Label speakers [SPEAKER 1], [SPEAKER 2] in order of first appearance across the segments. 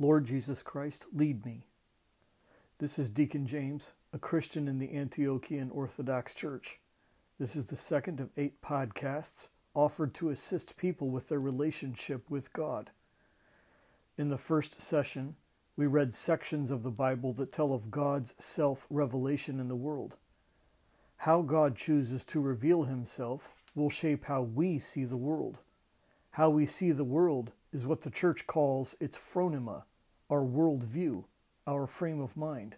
[SPEAKER 1] Lord Jesus Christ, lead me. This is Deacon James, a Christian in the Antiochian Orthodox Church. This is the second of eight podcasts offered to assist people with their relationship with God. In the first session, we read sections of the Bible that tell of God's self revelation in the world. How God chooses to reveal himself will shape how we see the world. How we see the world is what the church calls its phronema, our worldview, our frame of mind.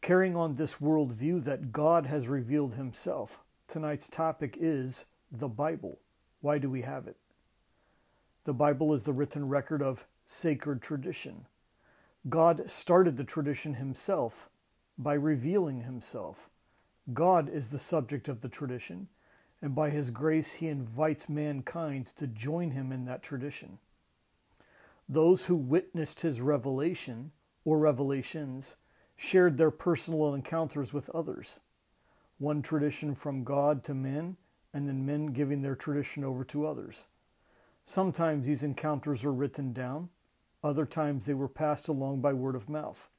[SPEAKER 1] Carrying on this worldview that God has revealed Himself, tonight's topic is the Bible. Why do we have it? The Bible is the written record of sacred tradition. God started the tradition Himself by revealing Himself. God is the subject of the tradition, and by His grace, He invites mankind to join Him in that tradition. Those who witnessed his revelation or revelations shared their personal encounters with others. One tradition from God to men, and then men giving their tradition over to others. Sometimes these encounters are written down, other times they were passed along by word of mouth.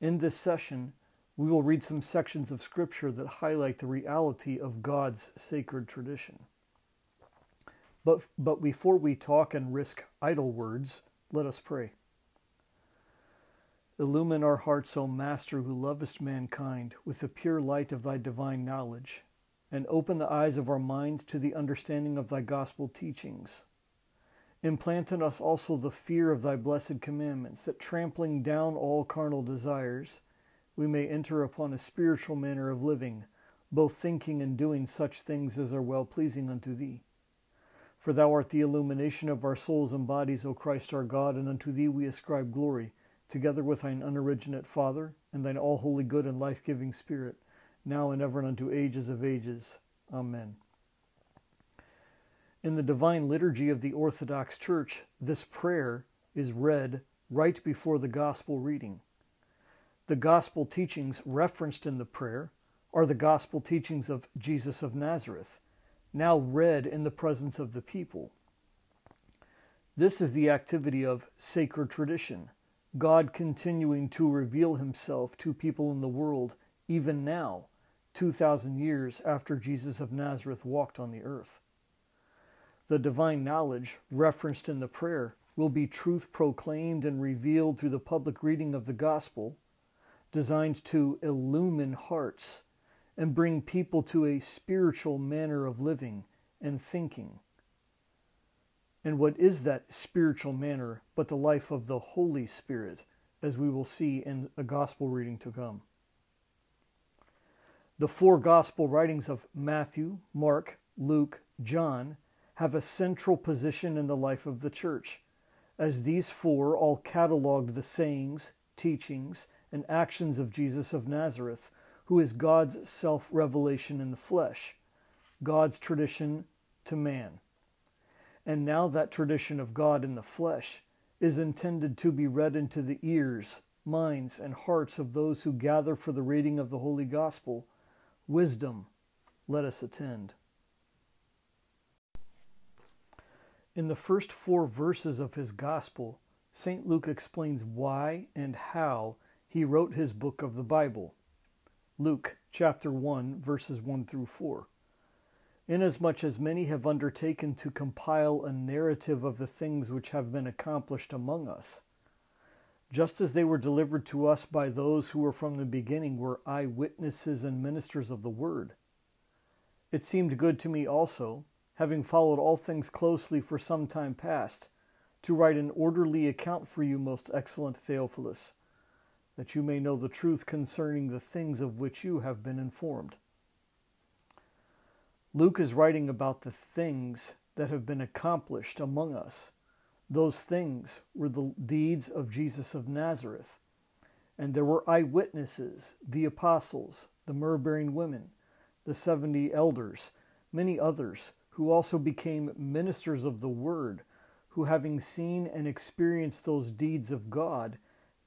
[SPEAKER 1] In this session, we will read some sections of Scripture that highlight the reality of God's sacred tradition. But, but before we talk and risk idle words, let us pray. Illumine our hearts, O Master, who lovest mankind, with the pure light of thy divine knowledge, and open the eyes of our minds to the understanding of thy gospel teachings. Implant in us also the fear of thy blessed commandments, that trampling down all carnal desires, we may enter upon a spiritual manner of living, both thinking and doing such things as are well pleasing unto thee. For thou art the illumination of our souls and bodies, O Christ our God, and unto thee we ascribe glory, together with thine unoriginate Father, and thine all holy good and life giving Spirit, now and ever and unto ages of ages. Amen. In the divine liturgy of the Orthodox Church, this prayer is read right before the gospel reading. The gospel teachings referenced in the prayer are the gospel teachings of Jesus of Nazareth now read in the presence of the people. This is the activity of sacred tradition, God continuing to reveal himself to people in the world even now, 2,000 years after Jesus of Nazareth walked on the earth. The divine knowledge referenced in the prayer will be truth proclaimed and revealed through the public reading of the gospel, designed to illumine hearts and bring people to a spiritual manner of living and thinking. And what is that spiritual manner but the life of the Holy Spirit, as we will see in a gospel reading to come? The four gospel writings of Matthew, Mark, Luke, John have a central position in the life of the church, as these four all cataloged the sayings, teachings, and actions of Jesus of Nazareth who is God's self revelation in the flesh, God's tradition to man. And now that tradition of God in the flesh is intended to be read into the ears, minds, and hearts of those who gather for the reading of the Holy Gospel. Wisdom, let us attend. In the first four verses of his Gospel, St. Luke explains why and how he wrote his book of the Bible. Luke chapter 1, verses 1 through 4. Inasmuch as many have undertaken to compile a narrative of the things which have been accomplished among us, just as they were delivered to us by those who were from the beginning were eyewitnesses and ministers of the word. It seemed good to me also, having followed all things closely for some time past, to write an orderly account for you, most excellent Theophilus that you may know the truth concerning the things of which you have been informed. Luke is writing about the things that have been accomplished among us. Those things were the deeds of Jesus of Nazareth. And there were eyewitnesses, the apostles, the myrrh bearing women, the seventy elders, many others, who also became ministers of the word, who, having seen and experienced those deeds of God,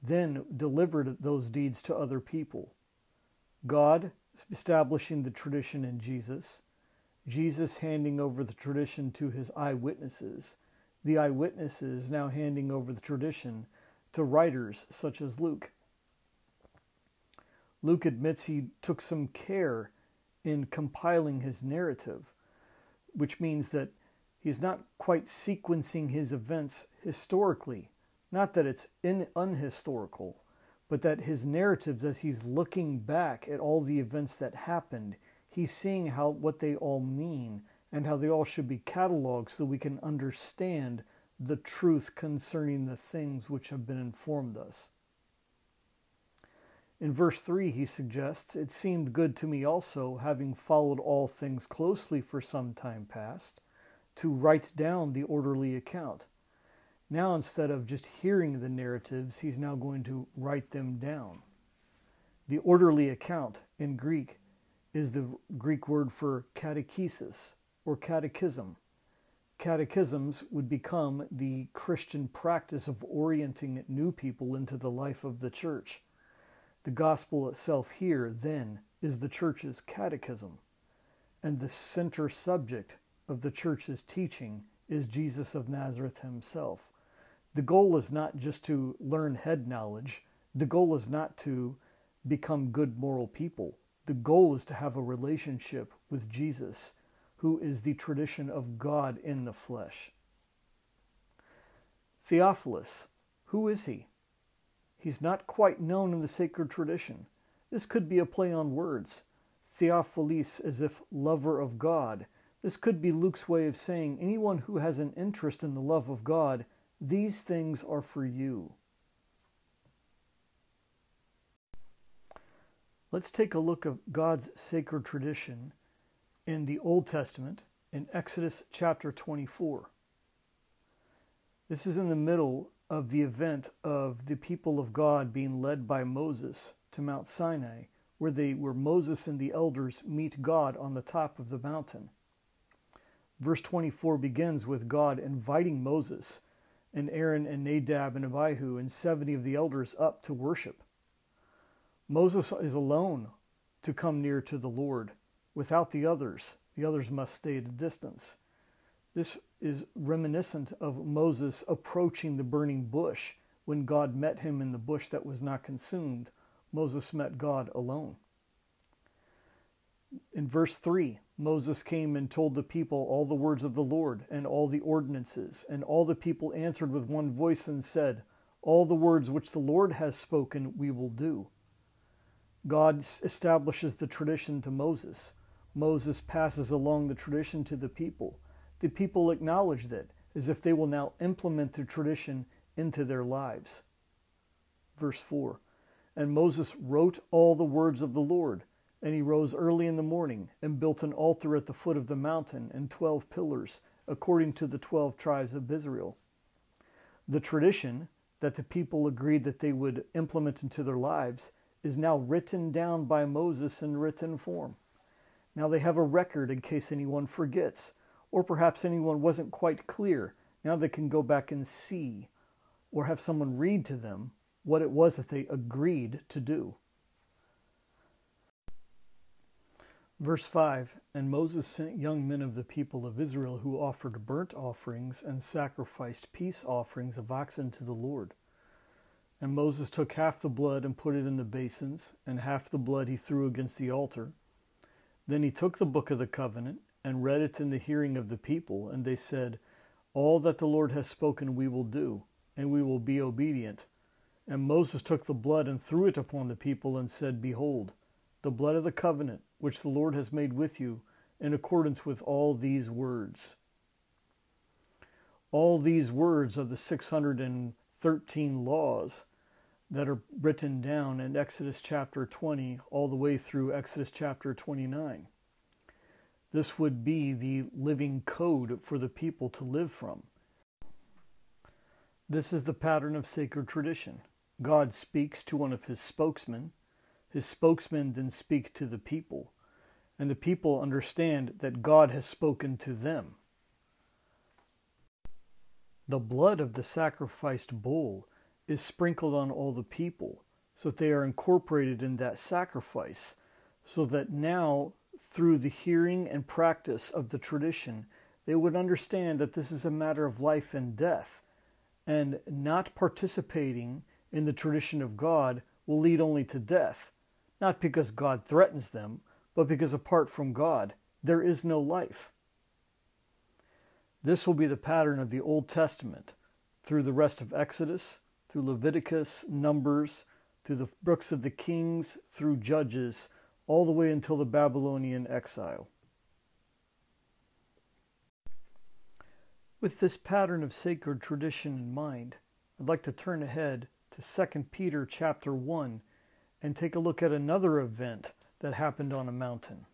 [SPEAKER 1] then delivered those deeds to other people. God establishing the tradition in Jesus, Jesus handing over the tradition to his eyewitnesses, the eyewitnesses now handing over the tradition to writers such as Luke. Luke admits he took some care in compiling his narrative, which means that he's not quite sequencing his events historically. Not that it's in, unhistorical, but that his narratives, as he's looking back at all the events that happened, he's seeing how what they all mean and how they all should be cataloged so we can understand the truth concerning the things which have been informed us. In verse 3, he suggests, It seemed good to me also, having followed all things closely for some time past, to write down the orderly account. Now, instead of just hearing the narratives, he's now going to write them down. The orderly account in Greek is the Greek word for catechesis or catechism. Catechisms would become the Christian practice of orienting new people into the life of the church. The gospel itself here, then, is the church's catechism, and the center subject of the church's teaching is Jesus of Nazareth himself. The goal is not just to learn head knowledge, the goal is not to become good moral people. The goal is to have a relationship with Jesus, who is the tradition of God in the flesh. Theophilus, who is he? He's not quite known in the sacred tradition. This could be a play on words. Theophilus, as if lover of God. This could be Luke's way of saying anyone who has an interest in the love of God, these things are for you. Let's take a look at God's sacred tradition in the Old Testament in Exodus chapter 24. This is in the middle of the event of the people of God being led by Moses to Mount Sinai, where they where Moses and the elders meet God on the top of the mountain. Verse 24 begins with God inviting Moses and Aaron and Nadab and Abihu and 70 of the elders up to worship. Moses is alone to come near to the Lord without the others. The others must stay at a distance. This is reminiscent of Moses approaching the burning bush when God met him in the bush that was not consumed. Moses met God alone. In verse 3, Moses came and told the people all the words of the Lord and all the ordinances, and all the people answered with one voice and said, All the words which the Lord has spoken we will do. God establishes the tradition to Moses. Moses passes along the tradition to the people the people acknowledge that as if they will now implement the tradition into their lives. Verse 4 And Moses wrote all the words of the Lord, and he rose early in the morning and built an altar at the foot of the mountain and twelve pillars, according to the twelve tribes of Israel. The tradition that the people agreed that they would implement into their lives is now written down by Moses in written form. Now they have a record in case anyone forgets or perhaps anyone wasn't quite clear. Now they can go back and see or have someone read to them what it was that they agreed to do. Verse 5 And Moses sent young men of the people of Israel who offered burnt offerings and sacrificed peace offerings of oxen to the Lord. And Moses took half the blood and put it in the basins, and half the blood he threw against the altar. Then he took the book of the covenant and read it in the hearing of the people, and they said, All that the Lord has spoken we will do, and we will be obedient. And Moses took the blood and threw it upon the people, and said, Behold, the blood of the covenant which the Lord has made with you, in accordance with all these words. All these words of the 613 laws that are written down in Exodus chapter 20 all the way through Exodus chapter 29. This would be the living code for the people to live from. This is the pattern of sacred tradition. God speaks to one of his spokesmen. His spokesmen then speak to the people, and the people understand that God has spoken to them. The blood of the sacrificed bull is sprinkled on all the people, so that they are incorporated in that sacrifice, so that now through the hearing and practice of the tradition, they would understand that this is a matter of life and death, and not participating in the tradition of God will lead only to death, not because God threatens them, but because apart from God, there is no life. This will be the pattern of the Old Testament through the rest of Exodus, through Leviticus, Numbers, through the books of the Kings, through Judges, all the way until the Babylonian exile. With this pattern of sacred tradition in mind, I'd like to turn ahead to 2 Peter chapter 1 and take a look at another event that happened on a mountain.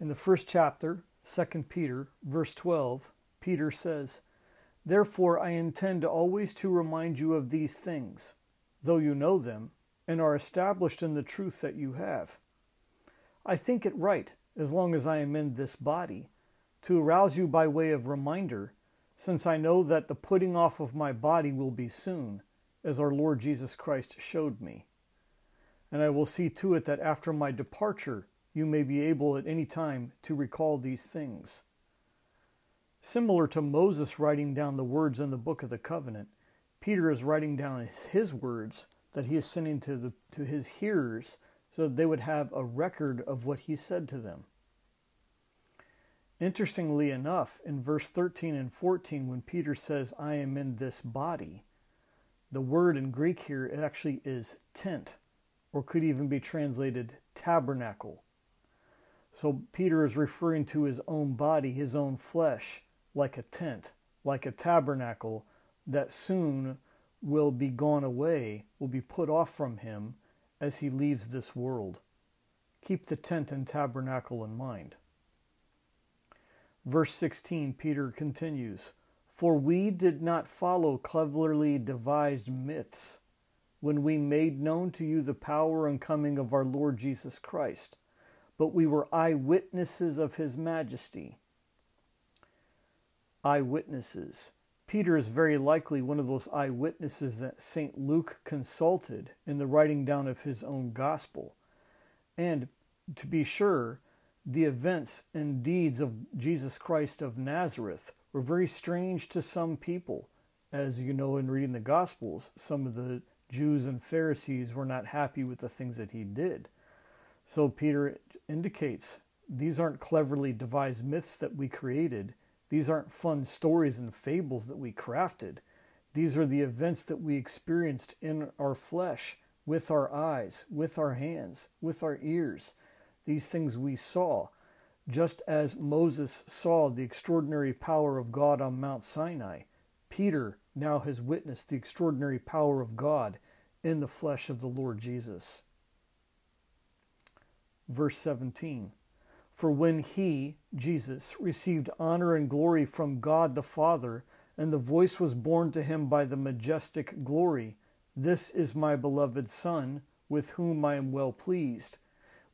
[SPEAKER 1] In the first chapter, 2 Peter, verse 12, Peter says, Therefore I intend always to remind you of these things, though you know them and are established in the truth that you have. I think it right, as long as I am in this body, to arouse you by way of reminder, since I know that the putting off of my body will be soon, as our Lord Jesus Christ showed me. And I will see to it that after my departure you may be able at any time to recall these things. Similar to Moses writing down the words in the book of the covenant, Peter is writing down his, words that he is sending to, the, to his hearers so that they would have a record of what he said to them. Interestingly enough, in verse 13 and 14, when Peter says, I am in this body, the word in Greek here actually is tent, or could even be translated tabernacle. So Peter is referring to his own body, his own flesh, like a tent, like a tabernacle that soon will be gone away, will be put off from him as he leaves this world. Keep the tent and tabernacle in mind. Verse 16, Peter continues For we did not follow cleverly devised myths when we made known to you the power and coming of our Lord Jesus Christ, but we were eyewitnesses of his majesty. Eyewitnesses. Peter is very likely one of those eyewitnesses that St. Luke consulted in the writing down of his own gospel. And to be sure, the events and deeds of Jesus Christ of Nazareth were very strange to some people. As you know in reading the Gospels, some of the Jews and Pharisees were not happy with the things that he did. So Peter indicates these aren't cleverly devised myths that we created. These aren't fun stories and fables that we crafted. These are the events that we experienced in our flesh, with our eyes, with our hands, with our ears these things we saw, just as Moses saw the extraordinary power of God on Mount Sinai. Peter now has witnessed the extraordinary power of God in the flesh of the Lord Jesus. Verse 17 For when he, Jesus, received honor and glory from God the Father, and the voice was borne to him by the majestic glory, This is my beloved Son, with whom I am well pleased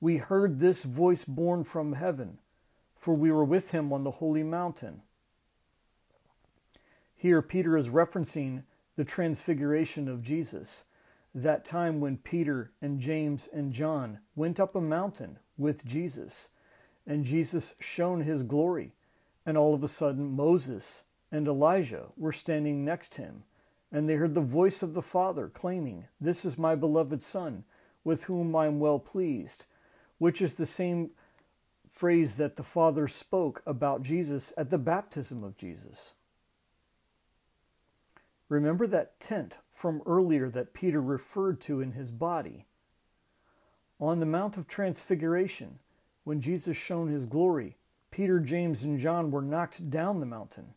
[SPEAKER 1] we heard this voice borne from heaven, for we were with him on the holy mountain. Here, Peter is referencing the transfiguration of Jesus, that time when Peter and James and John went up a mountain with Jesus, and Jesus shone his glory, and all of a sudden Moses and Elijah were standing next him, and they heard the voice of the Father claiming, This is my beloved Son, with whom I am well pleased which is the same phrase that the Father spoke about Jesus at the baptism of Jesus. Remember that tent from earlier that Peter referred to in his body. On the Mount of Transfiguration, when Jesus shone his glory, Peter, James, and John were knocked down the mountain.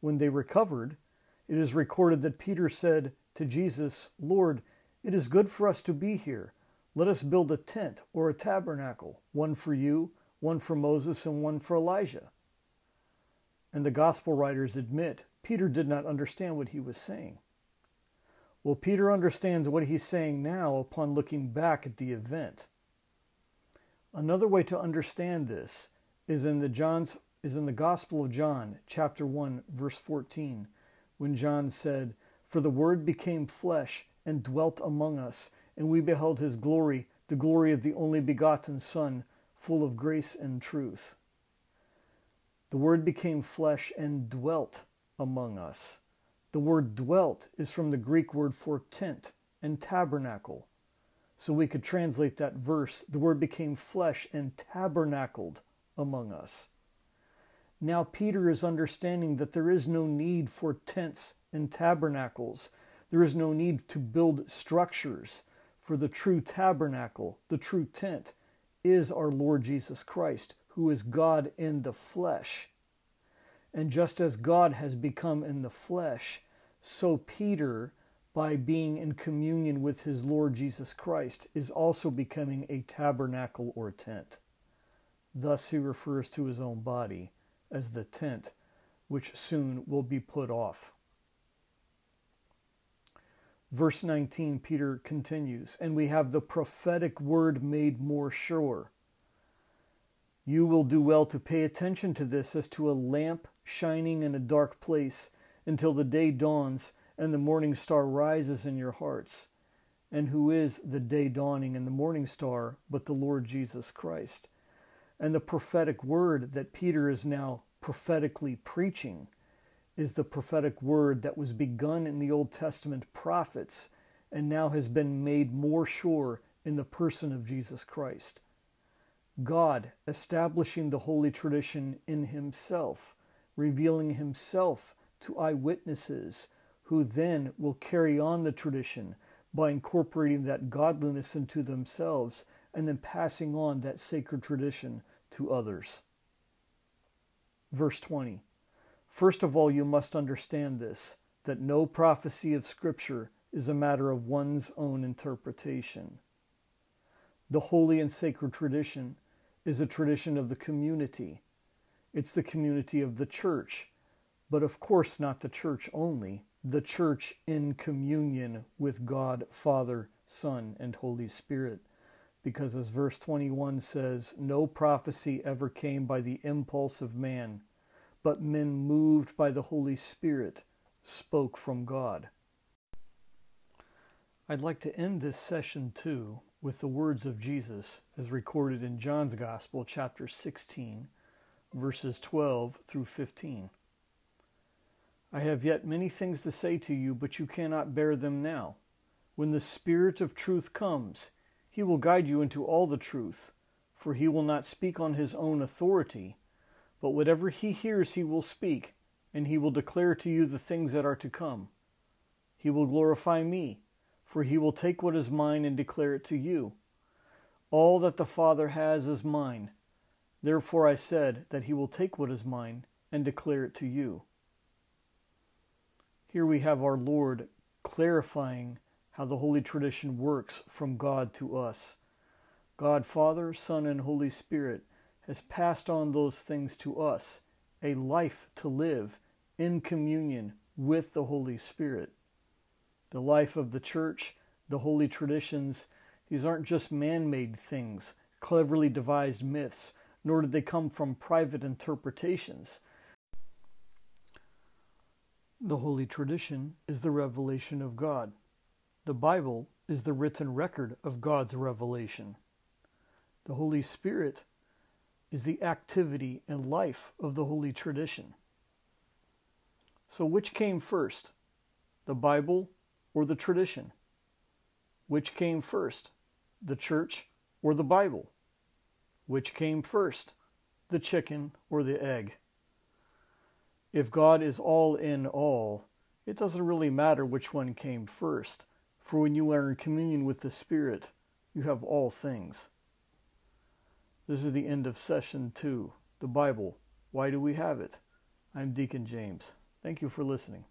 [SPEAKER 1] When they recovered, it is recorded that Peter said to Jesus, Lord, it is good for us to be here. Let us build a tent or a tabernacle, one for you, one for Moses, and one for Elijah. And the gospel writers admit Peter did not understand what he was saying. Well, Peter understands what he's saying now upon looking back at the event. Another way to understand this is in the John's is in the Gospel of John, chapter 1, verse 14, when John said, "For the word became flesh and dwelt among us, and we beheld his glory, the glory of the only begotten Son, full of grace and truth. The Word became flesh and dwelt among us. The word dwelt is from the Greek word for tent and tabernacle. So we could translate that verse the Word became flesh and tabernacled among us. Now Peter is understanding that there is no need for tents and tabernacles. There is no need to build structures, for the true tabernacle, the true tent, is our Lord Jesus Christ, who is God in the flesh. And just as God has become in the flesh, so Peter, by being in communion with his Lord Jesus Christ, is also becoming a tabernacle or tent. Thus he refers to his own body as the tent, which soon will be put off. Verse 19, Peter continues, and we have the prophetic word made more sure. You will do well to pay attention to this as to a lamp shining in a dark place until the day dawns and the morning star rises in your hearts. And who is the day dawning and the morning star but the Lord Jesus Christ? And the prophetic word that Peter is now prophetically preaching is the prophetic word that was begun in the Old Testament prophets and now has been made more sure in the person of Jesus Christ. God establishing the holy tradition in Himself, revealing Himself to eyewitnesses who then will carry on the tradition by incorporating that godliness into themselves and then passing on that sacred tradition to others. Verse 20 First of all, you must understand this that no prophecy of Scripture is a matter of one's own interpretation. The holy and sacred tradition is a tradition of the community. It's the community of the church, but of course not the church only, the church in communion with God, Father, Son, and Holy Spirit because as verse 21 says, no prophecy ever came by the impulse of man, but men moved by the Holy Spirit spoke from God. I'd like to end this session too with the words of Jesus as recorded in John's Gospel, chapter 16, verses 12 through 15. I have yet many things to say to you, but you cannot bear them now. When the Spirit of truth comes, he will guide you into all the truth, for he will not speak on his own authority, but whatever he hears he will speak, and he will declare to you the things that are to come. He will glorify me, for he will take what is mine and declare it to you. All that the Father has is mine. Therefore I said that he will take what is mine and declare it to you. Here we have our Lord clarifying how the holy tradition works from God to us. God, Father, Son, and Holy Spirit has passed on those things to us, a life to live in communion with the Holy Spirit. The life of the church, the holy traditions, these aren't just man made things, cleverly devised myths, nor did they come from private interpretations. The holy tradition is the revelation of God. The Bible is the written record of God's revelation. The Holy Spirit is the activity and life of the holy tradition. So, which came first, the Bible or the tradition? Which came first, the church or the Bible? Which came first, the chicken or the egg? If God is all in all, it doesn't really matter which one came first. For when you are in communion with the Spirit, you have all things. This is the end of session two. The Bible. Why do we have it? I'm Deacon James. Thank you for listening.